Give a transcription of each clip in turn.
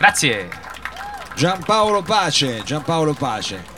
Grazie. Giampaolo Pace, Giampaolo Pace.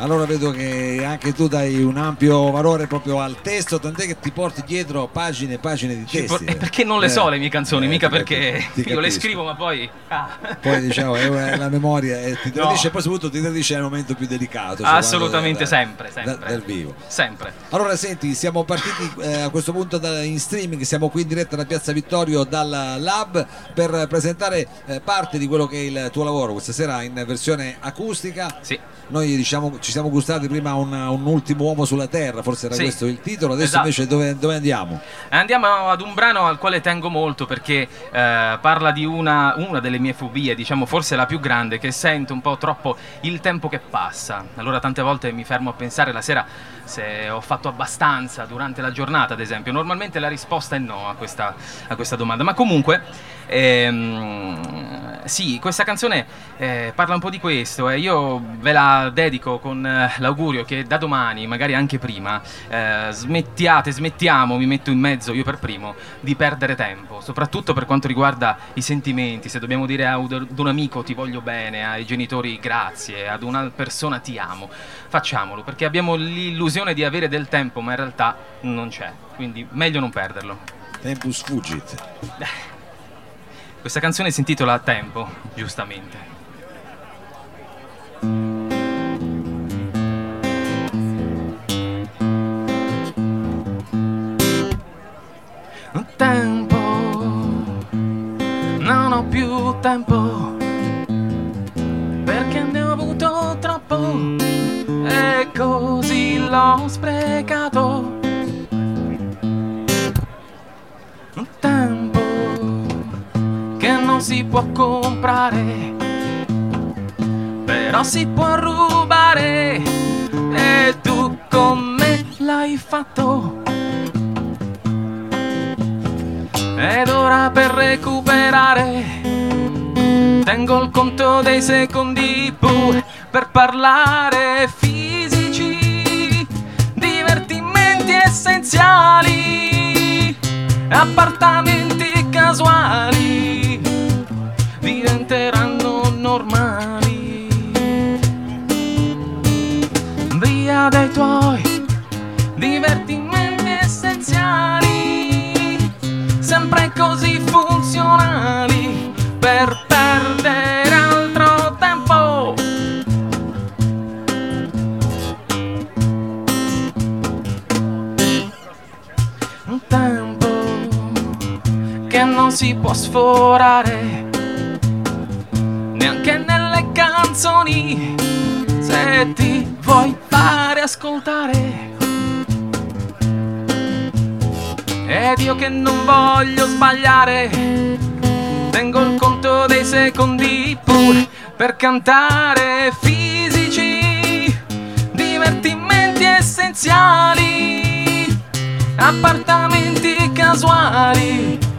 Allora vedo che anche tu dai un ampio valore proprio al testo, tant'è che ti porti dietro pagine e pagine di testi. por- eh, perché non le so le mie canzoni, eh, mica ti perché ti io le scrivo, ma poi. ah. Poi diciamo è una- la memoria e ti No. tradisce, poi soprattutto ti tradisce nel momento più delicato. cioè Assolutamente quando- sempre, da- sempre. dal vivo. Sempre. Allora senti, siamo partiti eh, a questo punto da- in streaming, siamo qui in diretta da Piazza Vittorio dal Lab per presentare eh, parte di quello che è il tuo lavoro questa sera in versione acustica. Sì. Noi diciamo, ci siamo gustati prima un, un ultimo uomo sulla terra, forse era Sì. questo il titolo, adesso Esatto. invece dove, dove andiamo? Andiamo ad un brano al quale tengo molto perché eh, parla di una, una delle mie fobie, diciamo forse la più grande, che sento un po' troppo il tempo che passa. Allora tante volte mi fermo a pensare la sera se ho fatto abbastanza durante la giornata, ad esempio. Normalmente la risposta è no a questa, a questa domanda, ma comunque ehm, sì, questa canzone eh, parla un po' di questo e io ve la dedico con eh, l'augurio che da domani, magari anche prima, eh, smettiate, smettiamo, mi metto in mezzo io per primo, di perdere tempo, soprattutto per quanto riguarda i sentimenti, se dobbiamo dire ad un amico ti voglio bene, ai genitori grazie, ad una persona ti amo, facciamolo, perché abbiamo l'illusione di avere del tempo, ma in realtà non c'è, quindi meglio non perderlo. Tempus fugit. Questa canzone si intitola Tempo, giustamente. Tempo, non ho più tempo, perché ne ho avuto troppo e così l'ho sprecato. Tempo che non si può comprare, però si può rubare e tu come l'hai fatto? Ed ora per recuperare tengo il conto dei secondi pure per parlare fisici, essenziali, appartamenti casuali può sforare neanche nelle canzoni se ti vuoi fare ascoltare. Ed io che non voglio sbagliare, tengo il conto dei secondi pure per cantare fisici, divertimenti essenziali, appartamenti casuali,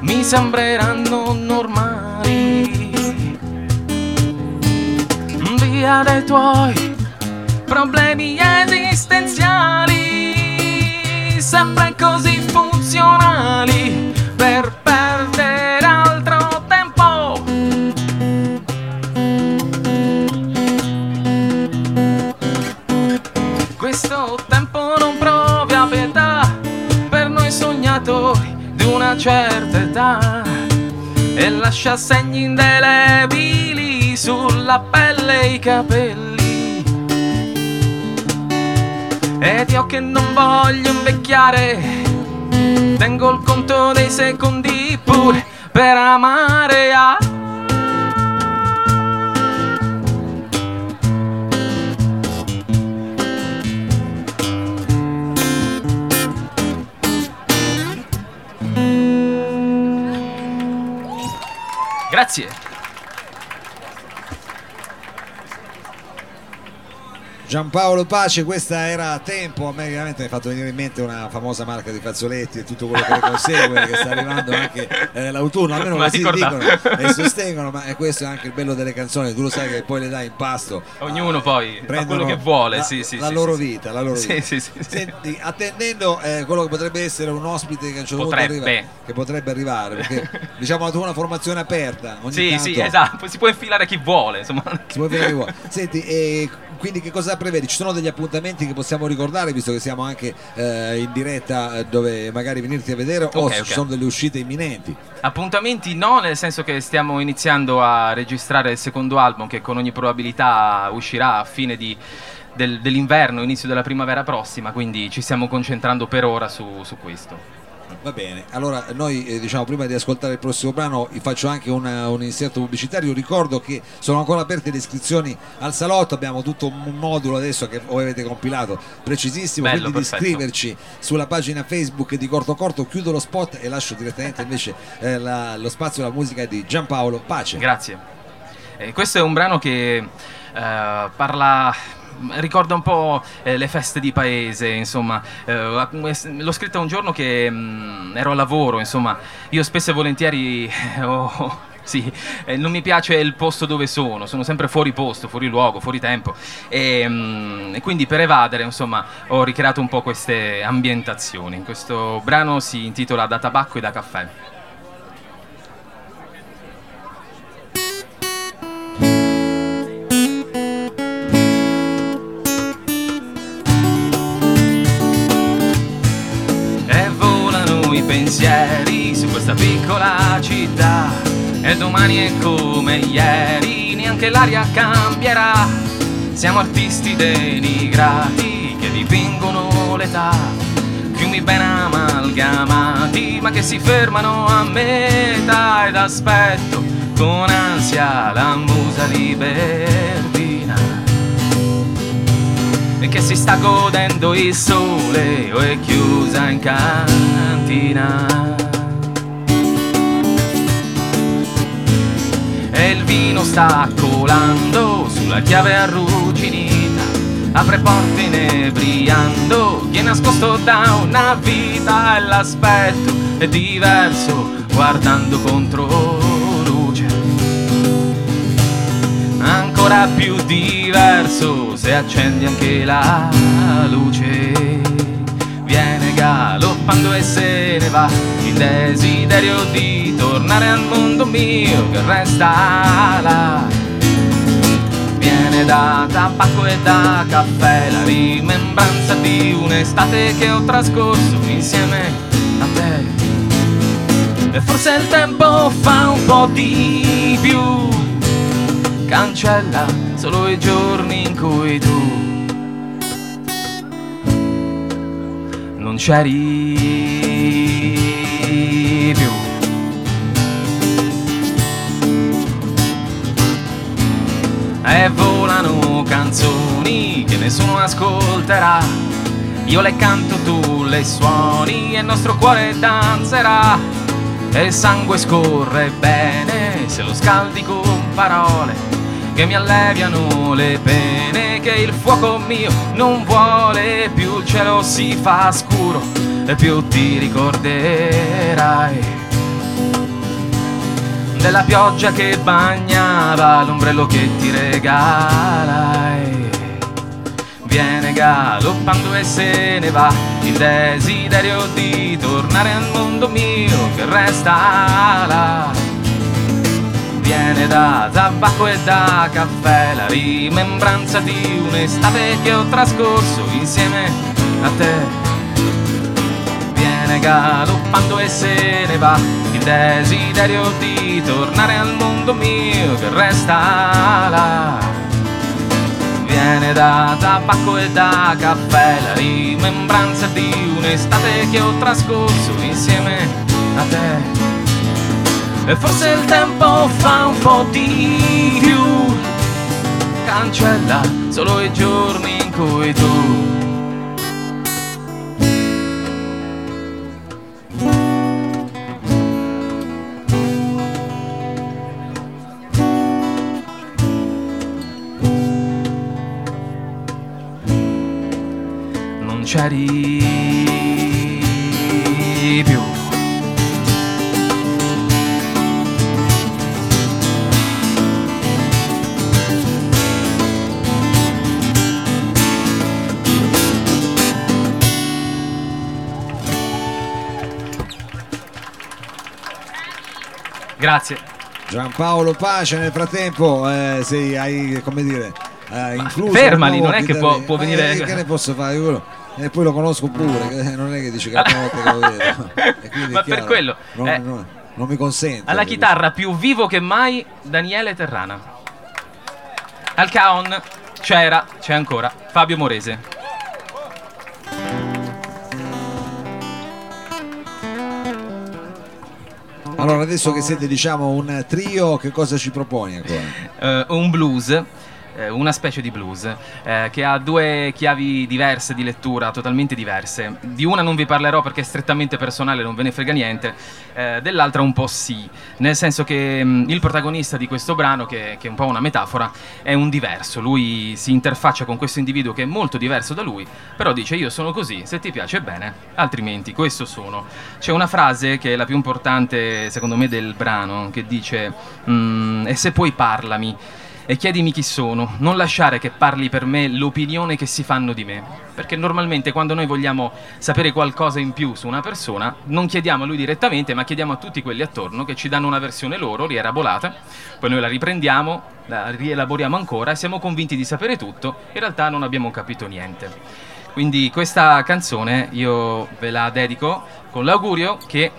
mi sembreranno normali. Via dai tuoi problemi esistenziali, sempre così lascia segni indelebili sulla pelle e i capelli. Ed io che non voglio invecchiare, tengo il conto dei secondi pure per amare. Ah. Grazie. Giampaolo Pace, questa era Tempo, a me veramente mi ha fatto venire in mente una famosa marca di fazzoletti e tutto quello che ne consegue, che sta arrivando anche eh, l'autunno, almeno Ma così dicono e sostengono, ma è questo è anche il bello delle canzoni, tu lo sai che poi le dai in pasto. Ognuno ah, poi fa quello che vuole, la, sì, sì, la sì, loro sì, vita, la loro Sì, vita. sì, sì. Senti, attendendo eh, quello che potrebbe essere un ospite che a un certo punto Potrebbe. arriva, che potrebbe arrivare, perché diciamo la tua è una formazione aperta, ogni Sì, tanto sì, esatto, si può infilare chi vuole, insomma. si può vedere che vuole. Senti, e quindi che cosa prevedi? Ci sono degli appuntamenti che possiamo ricordare, visto che siamo anche eh, in diretta eh, dove magari venirti a vedere, o Ok, ci ok. sono delle uscite imminenti? Appuntamenti no, nel senso che stiamo iniziando a registrare il secondo album che con ogni probabilità uscirà a fine di- del- dell'inverno, inizio della primavera prossima, quindi ci stiamo concentrando per ora su, su questo. Va bene, allora noi eh, diciamo prima di ascoltare il prossimo brano vi faccio anche una- un inserto pubblicitario, ricordo che sono ancora aperte le iscrizioni al salotto, abbiamo tutto un modulo adesso che voi avete compilato precisissimo, Bello, quindi di perfetto. iscriverci sulla pagina Facebook di Corto Corto, chiudo lo spot e lascio direttamente invece eh, la- lo spazio alla musica di Giampaolo Pace. Grazie. Eh, questo è un brano che eh, parla ricorda un po' eh, le feste di paese, insomma, Eh, l'ho scritta un giorno che mm, ero a lavoro, insomma, io spesso e volentieri ho- Sì, eh, non mi piace il posto dove sono, sono sempre fuori posto, fuori luogo, fuori tempo e, mm, e quindi per evadere, insomma, ho ricreato un po' queste ambientazioni. Questo brano si intitola Da tabacco e da caffè. Domani è come ieri, neanche l'aria cambierà. Siamo artisti denigrati che dipingono l'età. Fiumi ben amalgamati, ma che si fermano a metà. Ed aspetto con ansia la musa libertina e che si sta godendo il sole o è chiusa in cantina. Il vino sta colando sulla chiave arrugginita, apre porte inebriando, chi è nascosto da una vita e l'aspetto è diverso guardando contro luce ancora più diverso se accendi anche la luce. Viene galoppando e se ne va il desiderio di tornare al mondo mio che resta là. Viene da tabacco e da caffè la rimembranza di un'estate che ho trascorso insieme a te. E forse il tempo fa un po' di più cancella solo i giorni in cui tu non c'eri più. E volano canzoni che nessuno ascolterà. Io le canto, tu le suoni e il nostro cuore danzerà. E il sangue scorre bene se lo scaldi con parole che mi alleviano le pene, che il fuoco mio non vuole più, il cielo si fa scuro e più ti ricorderai della pioggia che bagnava l'ombrello che ti regalai. Viene galoppando e se ne va il desiderio di tornare al mondo mio che resta là. Viene da tabacco e da caffè la rimembranza di un'estate che ho trascorso insieme a te. Viene galoppando e se ne va il desiderio di tornare al mondo mio che resta là. Viene da tabacco e da caffè la rimembranza di un'estate che ho trascorso insieme a te. E forse il tempo fa un po' di più, cancella solo i giorni in cui tu Grazie. Giampaolo Pace nel frattempo eh, sei, hai come dire eh, incluso fermali, non è che può, può Ma, venire- eh, che ne posso fare io e poi lo conosco pure che non è che dice che la prima volta che lo vedo Ma per chiaro, quello, non, eh, non- non mi consente Alla chitarra più vivo che mai Daniele Terrana. Al caon c'era, c'è ancora Fabio Morese. Allora adesso che siete diciamo un trio che cosa ci proponi ancora? Eh, un blues, una specie di blues, eh, che ha due chiavi diverse di lettura, totalmente diverse. Di una non vi parlerò perché è strettamente personale, non ve ne frega niente, eh, dell'altra un po' sì, nel senso che mh, il protagonista di questo brano, che, che è un po' una metafora, è un diverso. Lui si interfaccia con questo individuo che è molto diverso da lui, però dice io sono così, se ti piace bene, altrimenti questo sono. C'è una frase che è la più importante secondo me del brano, che dice "Mm, e se poi parlami e chiedimi chi sono, non lasciare che parli per me l'opinione che si fanno di me, perché normalmente quando noi vogliamo sapere qualcosa in più su una persona, non chiediamo a lui direttamente, ma chiediamo a tutti quelli attorno che ci danno una versione loro, rielaborata, poi noi la riprendiamo, la rielaboriamo ancora e siamo convinti di sapere tutto, in realtà non abbiamo capito niente. Quindi questa canzone io ve la dedico con l'augurio che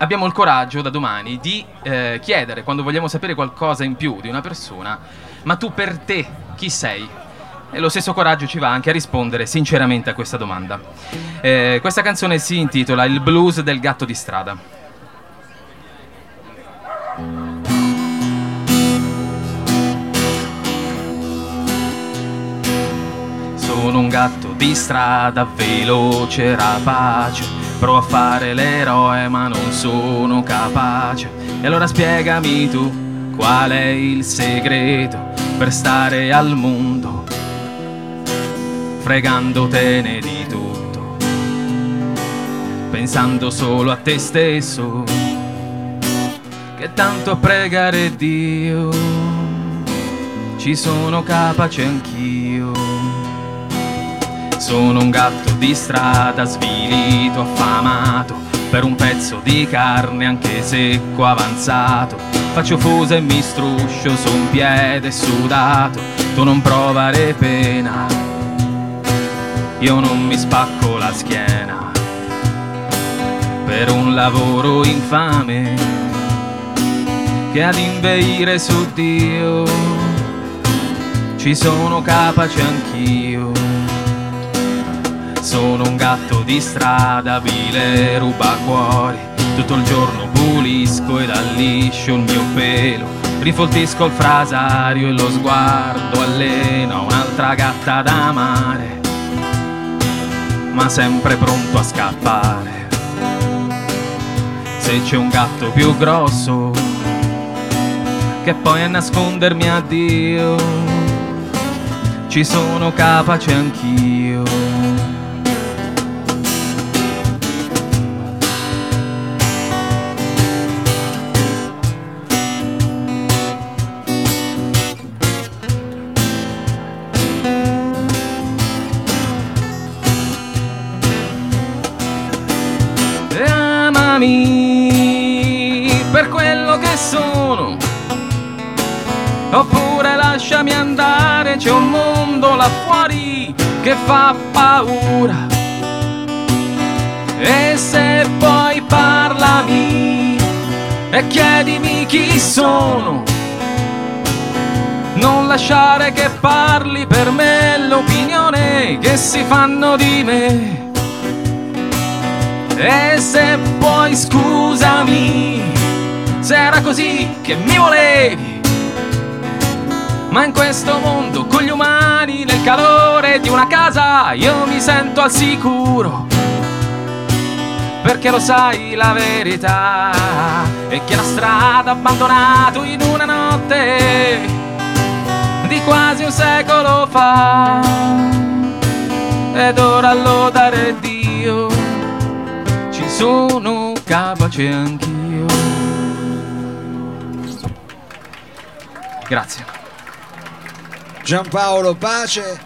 abbiamo il coraggio da domani di eh, chiedere, quando vogliamo sapere qualcosa in più di una persona, ma tu per te chi sei? E lo stesso coraggio ci va anche a rispondere sinceramente a questa domanda. Eh, questa canzone si intitola Il blues del gatto di strada. Sono un gatto di strada, veloce, rapace. Provo a fare l'eroe, ma non sono capace. E allora spiegami tu qual è il segreto per stare al mondo, fregandotene di tutto, pensando solo a te stesso, che tanto a pregare Dio ci sono capace anch'io. Sono un gatto di strada, svilito, affamato, per un pezzo di carne anche secco, avanzato. Faccio fusa e mi struscio su un piede sudato, tu non provare pena, io non mi spacco la schiena. Per un lavoro infame, che ad inveire su Dio, ci sono capace anch'io. Sono un gatto di strada, vile rubacuori. Tutto il giorno pulisco ed alliscio il mio pelo. Rinfoltisco il frasario e lo sguardo alleno un'altra gatta da amare, ma sempre pronto a scappare. Se c'è un gatto più grosso che poi a nascondermi a Dio, ci sono capace anch'io. Amami per quello che sono. Oppure lasciami andare, c'è un mondo là fuori che fa paura. E se poi parlami e chiedimi chi sono, non lasciare che parli per me l'opinione che si fanno di me. E se poi scusami, se era così che mi volevi. Ma in questo mondo con gli umani, nel calore di una casa, io mi sento al sicuro. Perché lo sai la verità è che la strada abbandonato in una notte di quasi un secolo fa. ed ora lodare Dio, sono capace anch'io. Grazie. Giampaolo Pace,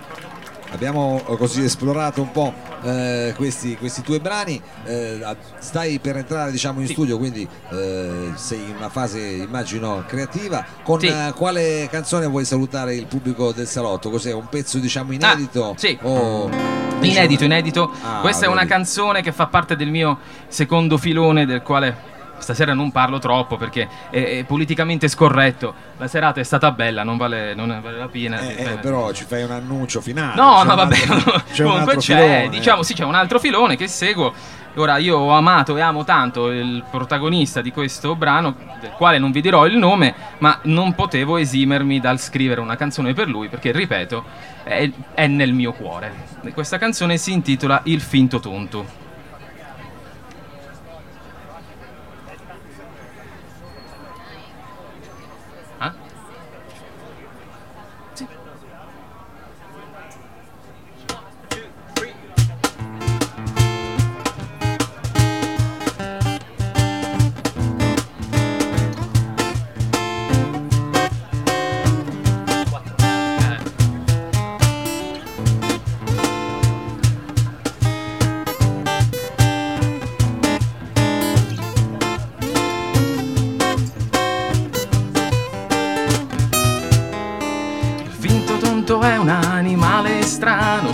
abbiamo così esplorato un po' eh, questi, questi, tuoi brani, eh, stai per entrare diciamo, in sì. studio, quindi eh, sei in una fase immagino creativa. Con sì. Eh, quale canzone vuoi salutare il pubblico del salotto? Cos'è un pezzo diciamo ah, inedito? Ah, sì. O... Inedito, inedito. Ah, Questa è una canzone che fa parte del mio secondo filone del quale stasera non parlo troppo perché è, è, politicamente scorretto. La serata è stata bella, non vale, non vale la pena. Eh, eh, però ci fai un annuncio finale. No, no, vabbè. Altro, c'è Comunque c'è, diciamo, sì, c'è un altro filone che seguo. Ora, io ho amato e amo tanto il protagonista di questo brano, del quale non vi dirò il nome, ma non potevo esimermi dal scrivere una canzone per lui, perché, ripeto, è, è nel mio cuore. Questa canzone si intitola Il finto tonto.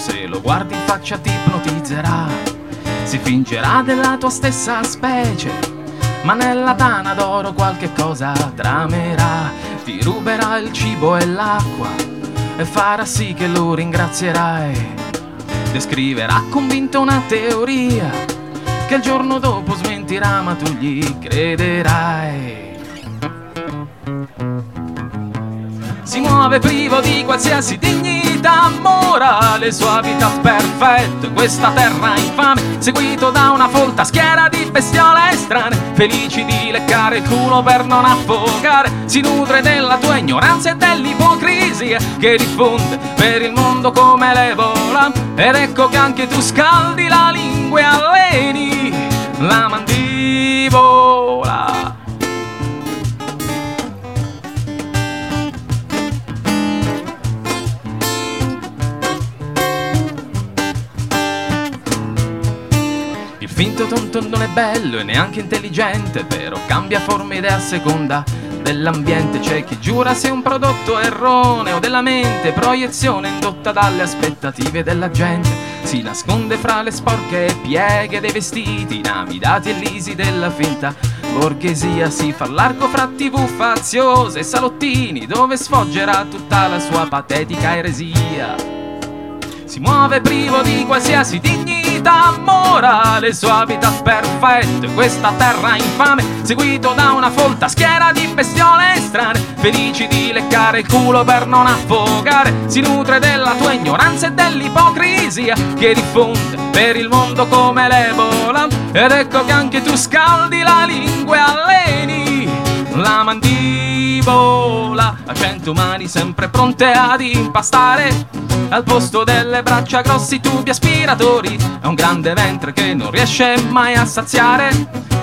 Se lo guardi in faccia ti ipnotizzerà. Si fingerà della tua stessa specie, ma nella tana d'oro qualche cosa tramerà. Ti ruberà il cibo e l'acqua e farà sì che lo ringrazierai. Descriverà convinto una teoria che il giorno dopo smentirà, ma tu gli crederai. Si muove privo di qualsiasi dignità vita morale, sua vita perfetta, questa terra infame, seguito da una folta schiera di bestiole strane, felici di leccare il culo per non affogare, si nutre della tua ignoranza e dell'ipocrisia che diffonde per il mondo come l'ebola, ed ecco che anche tu scaldi la lingua e alleni la mandibola. Finto tonto non è bello e neanche intelligente, però cambia forma è a seconda dell'ambiente. C'è chi giura sia un prodotto erroneo della mente, proiezione indotta dalle aspettative della gente. Si nasconde fra le sporche pieghe dei vestiti, namidati e lisi della finta borghesia. Si fa l'arco fra tv faziose e salottini, dove sfoggerà tutta la sua patetica eresia. Si muove privo di qualsiasi dignità vita morale, sua vita perfetta, questa terra infame, seguito da una folta schiera di bestiole strane, felici di leccare il culo per non affogare, si nutre della tua ignoranza e dell'ipocrisia che diffonde per il mondo come l'ebola, ed ecco che anche tu scaldi la lingua e alleni la mandibola, a cento mani sempre pronte ad impastare. Al posto delle braccia grossi tubi aspiratori È un grande ventre che non riesce mai a saziare.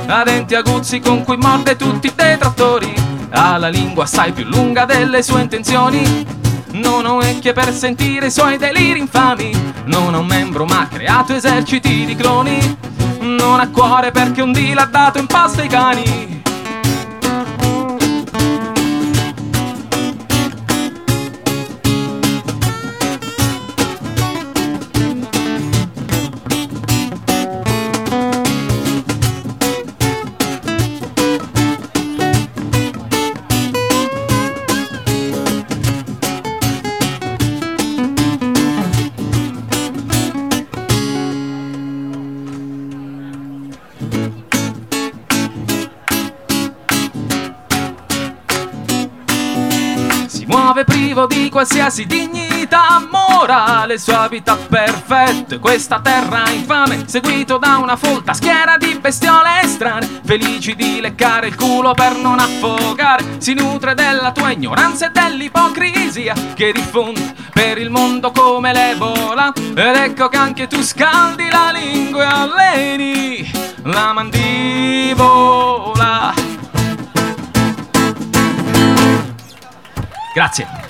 Ha denti aguzzi con cui morde tutti i detrattori Ha la lingua assai più lunga delle sue intenzioni. Non ho orecchie per sentire i suoi deliri infami Non ha un membro ma ha creato eserciti di cloni. Non ha cuore perché un dì l'ha dato in pasto ai cani piove privo di qualsiasi dignità morale, habitat perfetto e questa terra infame, seguito da una folta schiera di bestiole strane, felici di leccare il culo per non affogare, si nutre della tua ignoranza e dell'ipocrisia che diffonde per il mondo come l'ebola, ed ecco che anche tu scaldi la lingua e alleni la mandibola. Grazie.